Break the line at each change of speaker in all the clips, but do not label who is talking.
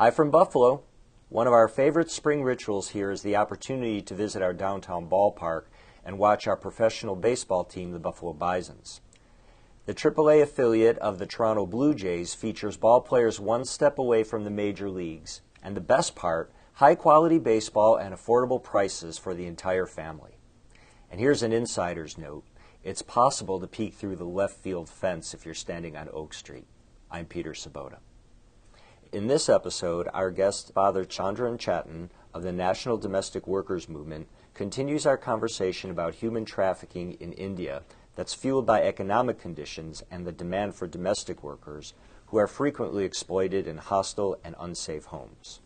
Hi from Buffalo. One of our favorite spring rituals here is the opportunity to visit our downtown ballpark and watch our professional baseball team, the Buffalo Bisons. The AAA affiliate of the Toronto Blue Jays features ball players one step away from the major leagues, and the best part, high quality baseball and affordable prices for the entire family. And here's an insider's note it's possible to peek through the left field fence if you're standing on Oak Street. I'm Peter Sobota. In this episode, our guest, Father Chandran Chetan of the National Domestic Workers Movement, continues our conversation about human trafficking in India that's fueled by economic conditions and the demand for domestic workers who are frequently exploited in hostile and unsafe homes.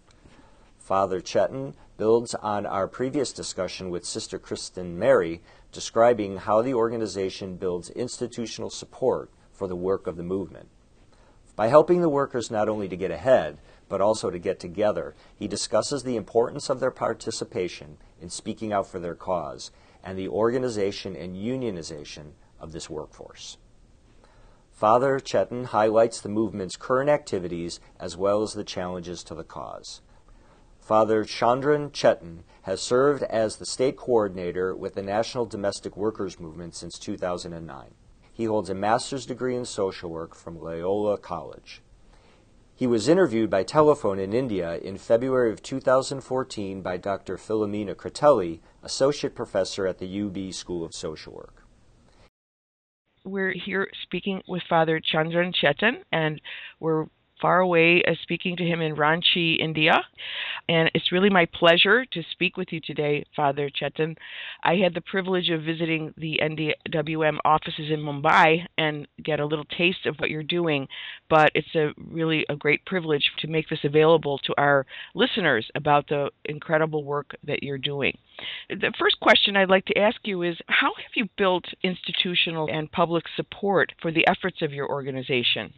Father Chetan builds on our previous discussion with Sister Kristen Mary, describing how the organization builds institutional support for the work of the movement. By helping the workers not only to get ahead, but also to get together, he discusses the importance of their participation in speaking out for their cause and the organization and unionization of this workforce. Father Chetan highlights the movement's current activities as well as the challenges to the cause. Father Chandran Chetan has served as the state coordinator with the National Domestic Workers Movement since 2009. He holds a master's degree in social work from Loyola College. He was interviewed by telephone in India in February of 2014 by Dr. Filomena Critelli, associate professor at the UB School of Social Work.
We're here speaking with Father Chandran Chetan, and we're far away uh, speaking to him in Ranchi, India. And it's really my pleasure to speak with you today, Father Chetan. I had the privilege of visiting the NDWM offices in Mumbai and get a little taste of what you're doing, but it's a really a great privilege to make this available to our listeners about the incredible work that you're doing. The first question I'd like to ask you is how have you built institutional and public support for the efforts of your organization?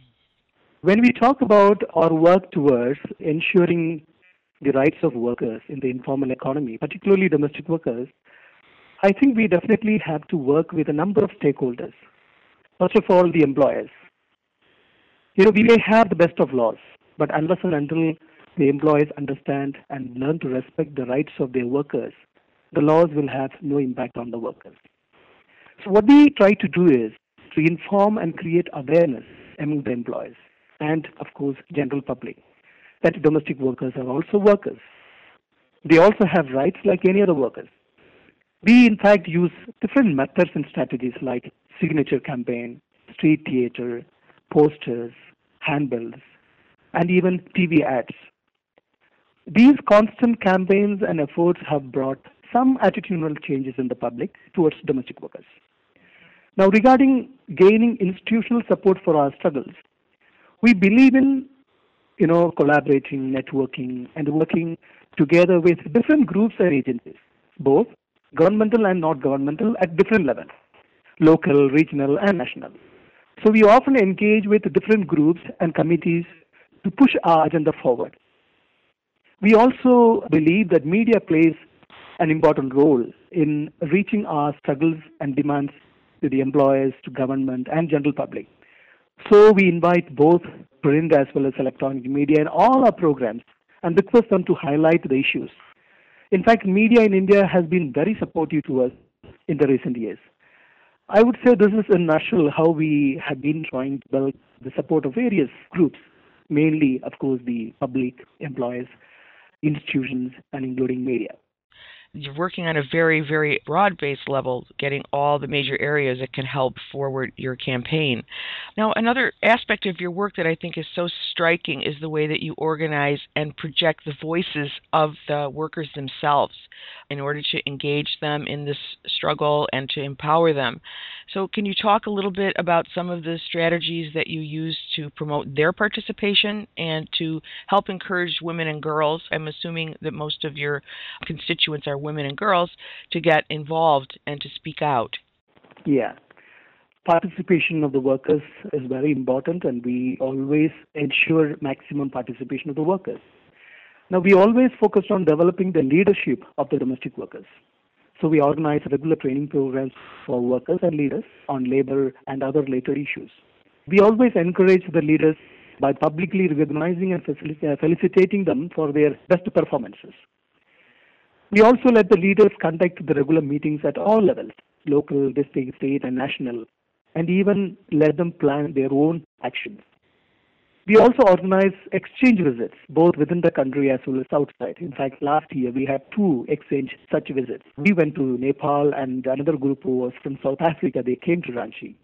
When we talk about our work towards ensuring the rights of workers in the informal economy, particularly domestic workers, I think we definitely have to work with a number of stakeholders. First of all, the employers. You know, we may have the best of laws, but unless and until the employers understand and learn to respect the rights of their workers, the laws will have no impact on the workers. So, what we try to do is to inform and create awareness among the employers and, of course, general public that domestic workers are also workers. They also have rights like any other workers. We, in fact, use different methods and strategies like signature campaign, street theater, posters, handbills, and even TV ads. These constant campaigns and efforts have brought some attitudinal changes in the public towards domestic workers. Now, regarding gaining institutional support for our struggles, we believe in you know collaborating networking and working together with different groups and agencies both governmental and not governmental at different levels local regional and national. So we often engage with different groups and committees to push our agenda forward. We also believe that media plays an important role in reaching our struggles and demands to the employers to government and general public so we invite both print as well as electronic media in all our programs and request them to highlight the issues. In fact, media in India has been very supportive to us in the recent years. I would say this is a nutshell how we have been trying to build the support of various groups, mainly, of course, the public, employers, institutions, and including media
you're working on a very, very broad based level, getting all the major areas that can help forward your campaign. Now, another aspect of your work that I think is so striking is the way that you organize and project the voices of the workers themselves in order to engage them in this struggle and to empower them. So, can you talk a little bit about some of the strategies that you use to promote their participation and to help encourage women and girls? I'm assuming that most of your constituents are women and girls to get involved and to speak out.
Yeah. Participation of the workers is very important, and we always ensure maximum participation of the workers. Now, we always focused on developing the leadership of the domestic workers. So we organize regular training programs for workers and leaders on labor and other related issues. We always encourage the leaders by publicly recognizing and felicitating them for their best performances. We also let the leaders conduct the regular meetings at all levels local, district, state, and national and even let them plan their own actions. We also organize exchange visits, both within the country as well as outside. In fact, last year we had two exchange such visits. We went to Nepal, and another group who was from South Africa, they came to Ranchi.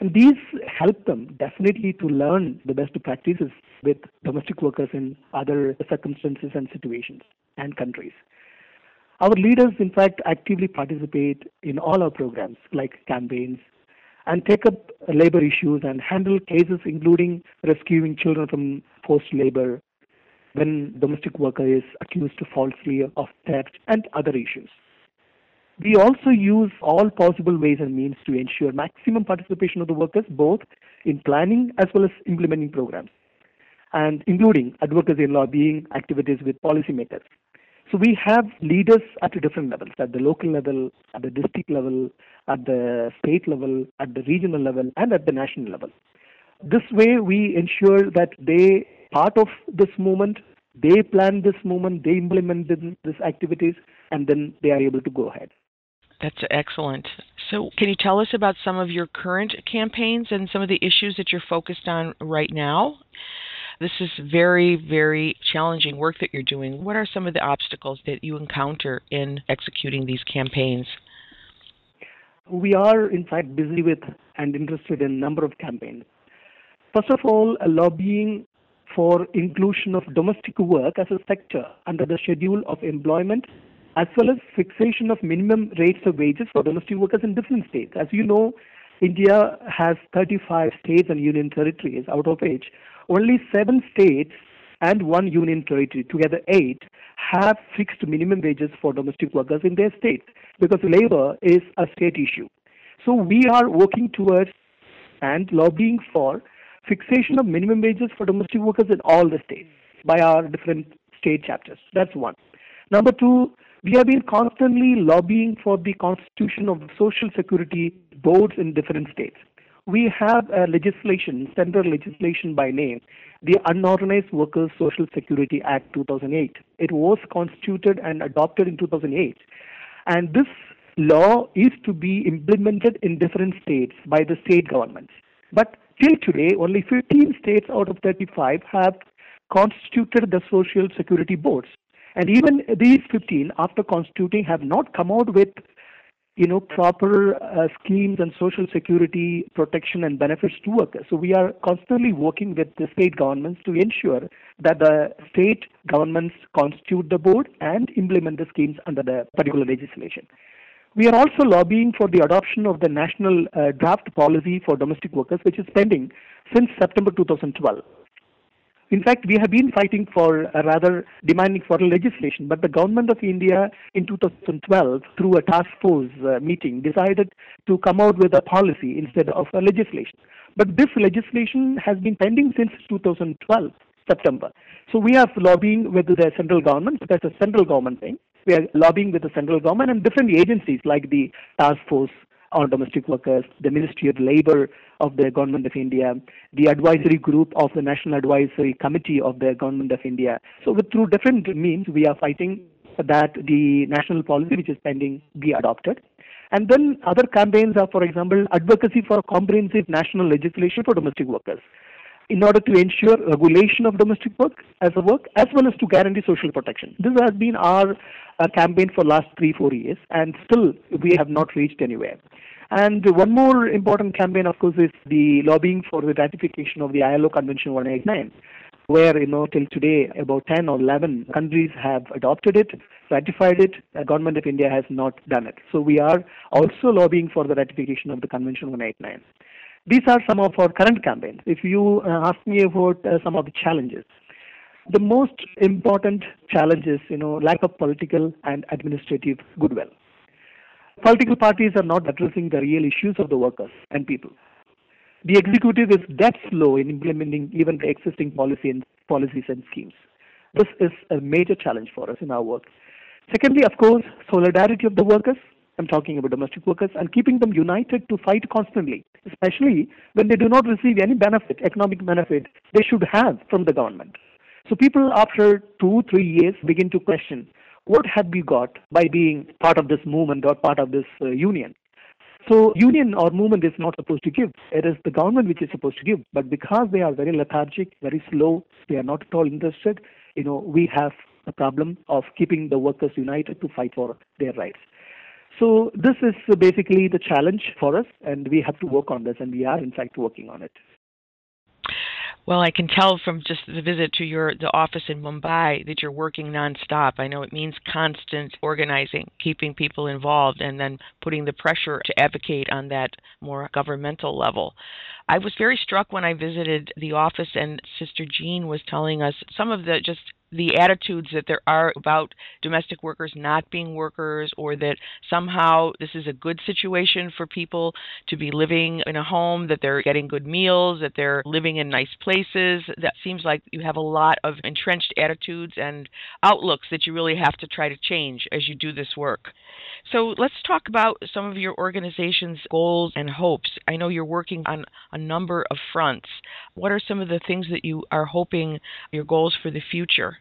And these help them definitely to learn the best practices with domestic workers in other circumstances and situations and countries. Our leaders, in fact, actively participate in all our programs like campaigns, and take up labor issues and handle cases including rescuing children from forced labor when domestic worker is accused falsely of theft and other issues. We also use all possible ways and means to ensure maximum participation of the workers both in planning as well as implementing programs and including advocacy and lobbying activities with policymakers. So we have leaders at different levels, at the local level, at the district level, at the state level, at the regional level, and at the national level. This way, we ensure that they part of this movement, they plan this movement, they implement these activities, and then they are able to go ahead.
That's excellent. So, can you tell us about some of your current campaigns and some of the issues that you're focused on right now? This is very, very challenging work that you're doing. What are some of the obstacles that you encounter in executing these campaigns?
We are, in fact, busy with and interested in a number of campaigns. First of all, lobbying for inclusion of domestic work as a sector under the schedule of employment as well as fixation of minimum rates of wages for domestic workers in different states. As you know, India has 35 states and union territories, out of which only seven states and one union territory, together eight, have fixed minimum wages for domestic workers in their states because labor is a state issue. So we are working towards and lobbying for fixation of minimum wages for domestic workers in all the states by our different state chapters. That's one. Number two, we have been constantly lobbying for the constitution of social security boards in different states we have a legislation, central legislation by name, the Unorganized Workers Social Security Act 2008. It was constituted and adopted in 2008. And this law is to be implemented in different states by the state governments. But till today, only 15 states out of 35 have constituted the social security boards. And even these 15, after constituting, have not come out with you know, proper uh, schemes and social security protection and benefits to workers. So we are constantly working with the state governments to ensure that the state governments constitute the board and implement the schemes under the particular legislation. We are also lobbying for the adoption of the national uh, draft policy for domestic workers, which is pending since September 2012. In fact, we have been fighting for, uh, rather demanding for legislation, but the government of India in 2012, through a task force uh, meeting, decided to come out with a policy instead of a legislation. But this legislation has been pending since 2012, September. So we are lobbying with the central government. That's a central government thing. We are lobbying with the central government and different agencies like the task force on domestic workers, the Ministry of Labor of the Government of India, the advisory group of the National Advisory Committee of the Government of India. So, with, through different means, we are fighting that the national policy which is pending be adopted. And then other campaigns are, for example, advocacy for comprehensive national legislation for domestic workers in order to ensure regulation of domestic work as a work as well as to guarantee social protection. This has been our uh, campaign for last three, four years and still we have not reached anywhere. And one more important campaign, of course, is the lobbying for the ratification of the ILO Convention 189, where, you know, till today, about 10 or 11 countries have adopted it, ratified it. The government of India has not done it. So we are also lobbying for the ratification of the Convention 189. These are some of our current campaigns. If you uh, ask me about uh, some of the challenges, the most important challenge is, you know, lack of political and administrative goodwill. Political parties are not addressing the real issues of the workers and people. The executive is that slow in implementing even the existing policy and policies and schemes. This is a major challenge for us in our work. Secondly, of course, solidarity of the workers. I'm talking about domestic workers and keeping them united to fight constantly, especially when they do not receive any benefit, economic benefit they should have from the government. So people after two, three years begin to question what have we got by being part of this movement or part of this uh, union. So union or movement is not supposed to give. It is the government which is supposed to give. But because they are very lethargic, very slow, they are not at all interested, you know, we have a problem of keeping the workers united to fight for their rights. So this is basically the challenge for us, and we have to work on this, and we are in fact working on it.
Well, I can tell from just the visit to your the office in Mumbai that you're working nonstop. I know it means constant organizing, keeping people involved, and then putting the pressure to advocate on that more governmental level. I was very struck when I visited the office and Sister Jean was telling us some of the just the attitudes that there are about domestic workers not being workers or that somehow this is a good situation for people to be living in a home that they're getting good meals that they're living in nice places. That seems like you have a lot of entrenched attitudes and outlooks that you really have to try to change as you do this work. So let's talk about some of your organization's goals and hopes. I know you're working on a number of fronts. What are some of the things that you are hoping your goals for the future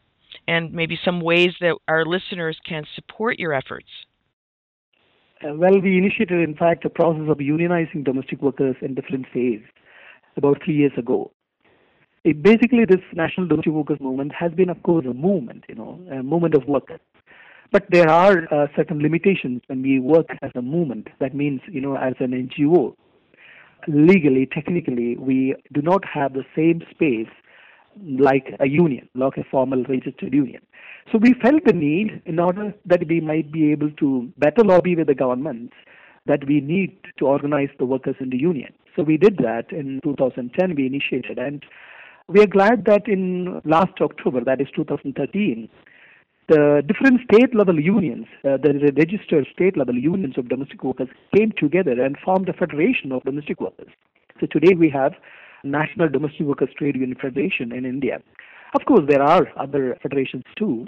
and maybe some ways that our listeners can support your efforts?
Uh, well, we initiated, in fact, a process of unionizing domestic workers in different phases about three years ago. It, basically, this national domestic workers movement has been, of course, a movement, you know, a movement of workers. But there are uh, certain limitations when we work as a movement. That means, you know, as an NGO, legally, technically, we do not have the same space like a union, like a formal registered union. So we felt the need, in order that we might be able to better lobby with the governments, that we need to organize the workers in the union. So we did that in 2010. We initiated, and we are glad that in last October, that is 2013, the different state level unions, uh, the registered state level unions of domestic workers came together and formed a federation of domestic workers. So today we have National Domestic Workers Trade Union Federation in India. Of course, there are other federations too,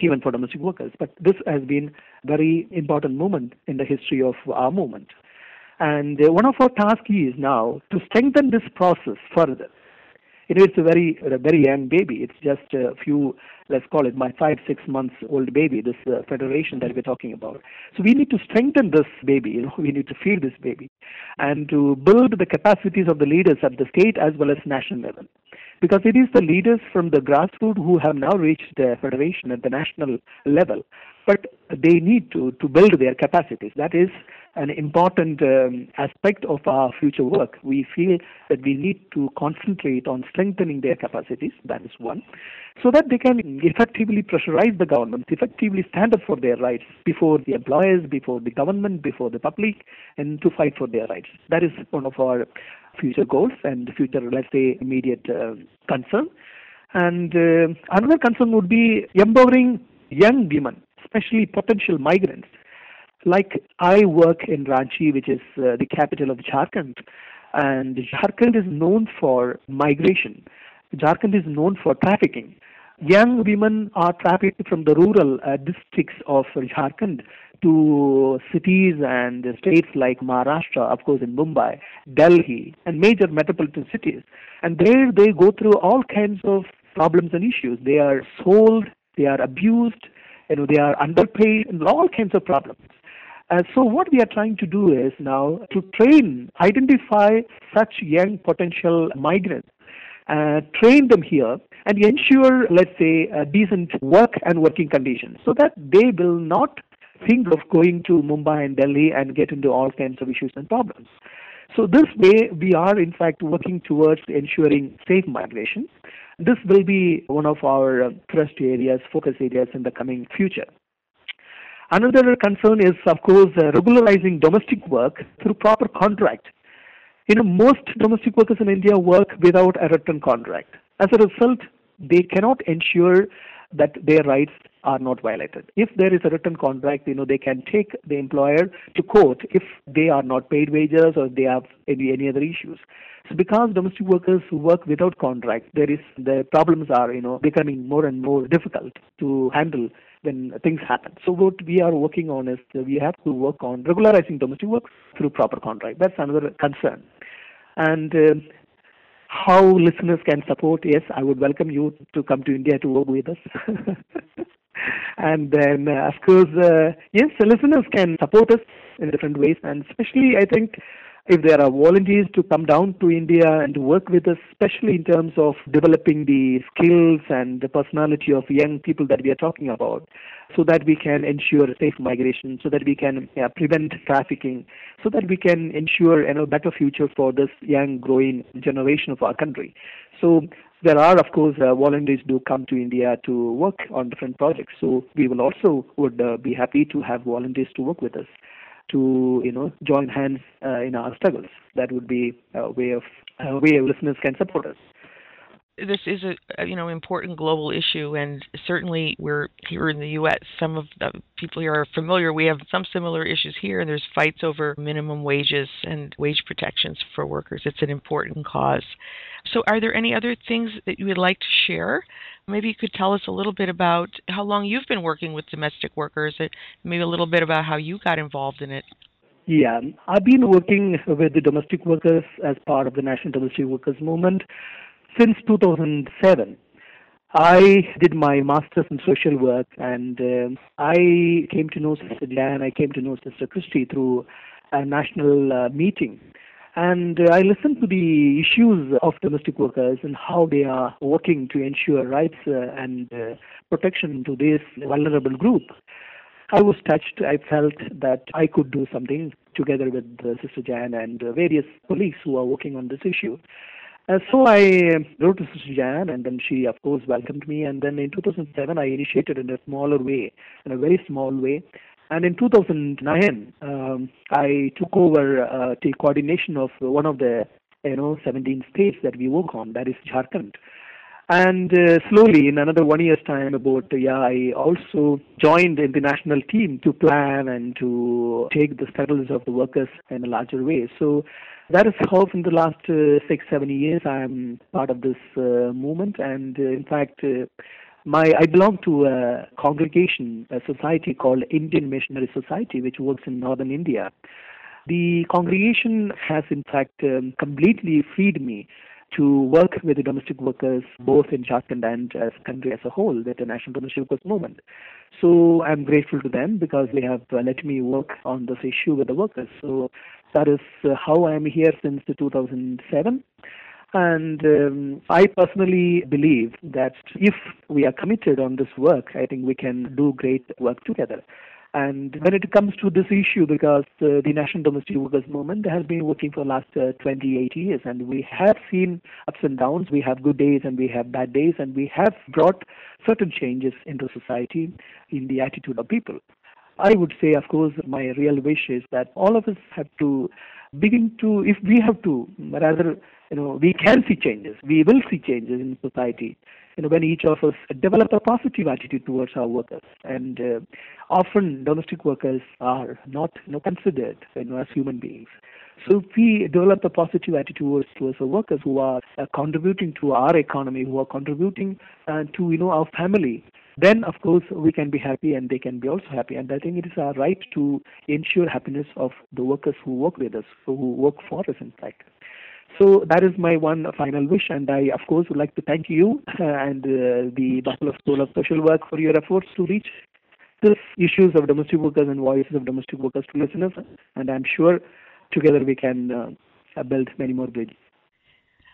even for domestic workers, but this has been very important moment in the history of our movement. And uh, one of our tasks is now to strengthen this process further. Know, it's a very, a very young baby. It's just a few let's call it my five, six months old baby, this uh, federation that we're talking about. So we need to strengthen this baby, you know, we need to feed this baby and to build the capacities of the leaders at the state as well as national level. Because it is the leaders from the grassroots who have now reached the federation at the national level, but they need to, to build their capacities. That is an important um, aspect of our future work. We feel that we need to concentrate on strengthening their capacities, that is one, so that they can effectively pressurize the government, effectively stand up for their rights before the employers, before the government, before the public, and to fight for their rights. That is one of our future goals and future, let's say, immediate uh, concern. And uh, another concern would be empowering young women, especially potential migrants, like I work in Ranchi, which is uh, the capital of Jharkhand, and Jharkhand is known for migration. Jharkhand is known for trafficking. Young women are trafficked from the rural uh, districts of Jharkhand to cities and states like Maharashtra, of course, in Mumbai, Delhi, and major metropolitan cities. And there they go through all kinds of problems and issues. They are sold, they are abused, you know, they are underpaid, and all kinds of problems. Uh, so what we are trying to do is now to train, identify such young potential migrants, uh, train them here, and ensure, let's say, decent work and working conditions, so that they will not think of going to Mumbai and Delhi and get into all kinds of issues and problems. So this way, we are in fact working towards ensuring safe migration. This will be one of our uh, thrust areas, focus areas in the coming future. Another concern is, of course, uh, regularizing domestic work through proper contract. You know, most domestic workers in India work without a written contract. As a result, they cannot ensure that their rights are not violated. If there is a written contract, you know, they can take the employer to court if they are not paid wages or they have any, any other issues. So because domestic workers work without contract, there is the problems are, you know, becoming more and more difficult to handle when things happen. So what we are working on is we have to work on regularizing domestic work through proper contract. That's another concern. And uh, how listeners can support, yes, I would welcome you to come to India to work with us. and then, uh, of course, uh, yes, listeners can support us in different ways, and especially, I think, if there are volunteers to come down to India and work with us, especially in terms of developing the skills and the personality of young people that we are talking about, so that we can ensure safe migration, so that we can yeah, prevent trafficking, so that we can ensure you know, better future for this young growing generation of our country. So there are, of course, uh, volunteers do come to India to work on different projects. So we will also would uh, be happy to have volunteers to work with us to you know join hands uh, in our struggles. That would be a way of a way listeners can support us.
This is a you know important global issue, and certainly we're here in the U.S. Some of the people here are familiar. We have some similar issues here, and there's fights over minimum wages and wage protections for workers. It's an important cause. So, are there any other things that you would like to share? Maybe you could tell us a little bit about how long you've been working with domestic workers, and maybe a little bit about how you got involved in it.
Yeah, I've been working with the domestic workers as part of the National Domestic Workers Movement since 2007. I did my master's in social work, and uh, I came to know Sister Jan. I came to know Sister Christy through a national uh, meeting and uh, I listened to the issues of domestic workers and how they are working to ensure rights uh, and uh, protection to this vulnerable group. I was touched. I felt that I could do something together with uh, Sister Jan and various colleagues who are working on this issue. Uh, so I wrote to Sister Jan, and then she, of course, welcomed me. And then in 2007, I initiated in a smaller way, in a very small way, and in 2009, um, I took over uh, the coordination of one of the you know 17 states that we work on, that is Jharkhand. And uh, slowly, in another one year's time, about yeah, I also joined in the international team to plan and to take the struggles of the workers in a larger way. So that is how, in the last uh, six, seven years, I'm part of this uh, movement. And uh, in fact, uh, my I belong to a congregation, a society called Indian Missionary Society, which works in northern India. The congregation has, in fact, um, completely freed me to work with the domestic workers both in Jharkhand and as country as a whole the National Domestic Workers Movement. So I'm grateful to them because they have uh, let me work on this issue with the workers. So that is uh, how I'm here since 2007. And um, I personally believe that if we are committed on this work, I think we can do great work together. And when it comes to this issue, because uh, the National Domestic Workers Movement has been working for the last uh, 28 years, and we have seen ups and downs. We have good days and we have bad days, and we have brought certain changes into society in the attitude of people. I would say, of course, my real wish is that all of us have to begin to, if we have to, rather you know, we can see changes. We will see changes in society. You know, when each of us develop a positive attitude towards our workers, and uh, often domestic workers are not you know, considered you know, as human beings. So if we develop a positive attitude towards, towards our workers who are uh, contributing to our economy, who are contributing uh, to you know our family, then of course we can be happy and they can be also happy. And I think it is our right to ensure happiness of the workers who work with us, who work for us, in fact. So that is my one final wish, and I, of course, would like to thank you uh, and uh, the Buffalo School of Social Work for your efforts to reach the issues of domestic workers and voices of domestic workers to listeners. And I'm sure together we can uh, build many more bridges.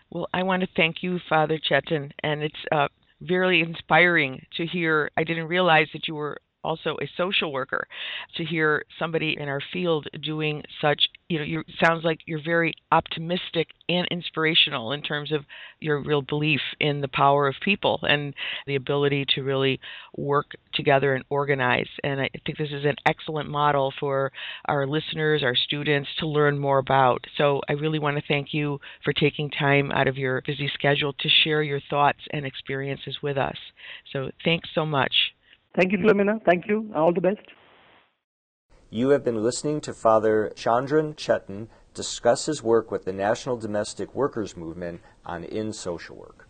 Well, I want to thank you, Father Chetan, and it's uh, very inspiring to hear. I didn't realize that you were also a social worker. To hear somebody in our field doing such you know, you sounds like you're very optimistic and inspirational in terms of your real belief in the power of people and the ability to really work together and organize. And I think this is an excellent model for our listeners, our students to learn more about. So I really want to thank you for taking time out of your busy schedule to share your thoughts and experiences with us. So thanks so much.
Thank you, Filomena. Thank you. All the best.
You have been listening to Father Chandran Chetan discuss his work with the National Domestic Workers Movement on In Social Work.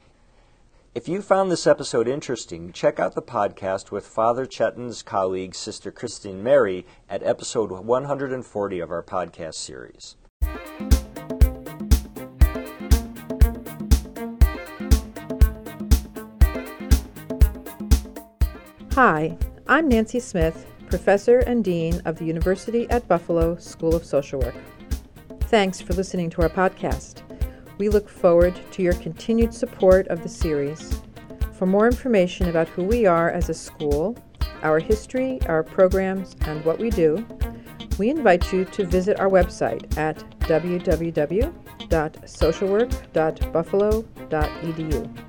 If you found this episode interesting, check out the podcast with Father Chetan's colleague, Sister Christine Mary, at episode 140 of our podcast series.
Hi, I'm Nancy Smith Professor and Dean of the University at Buffalo School of Social Work. Thanks for listening to our podcast. We look forward to your continued support of the series. For more information about who we are as a school, our history, our programs, and what we do, we invite you to visit our website at www.socialwork.buffalo.edu.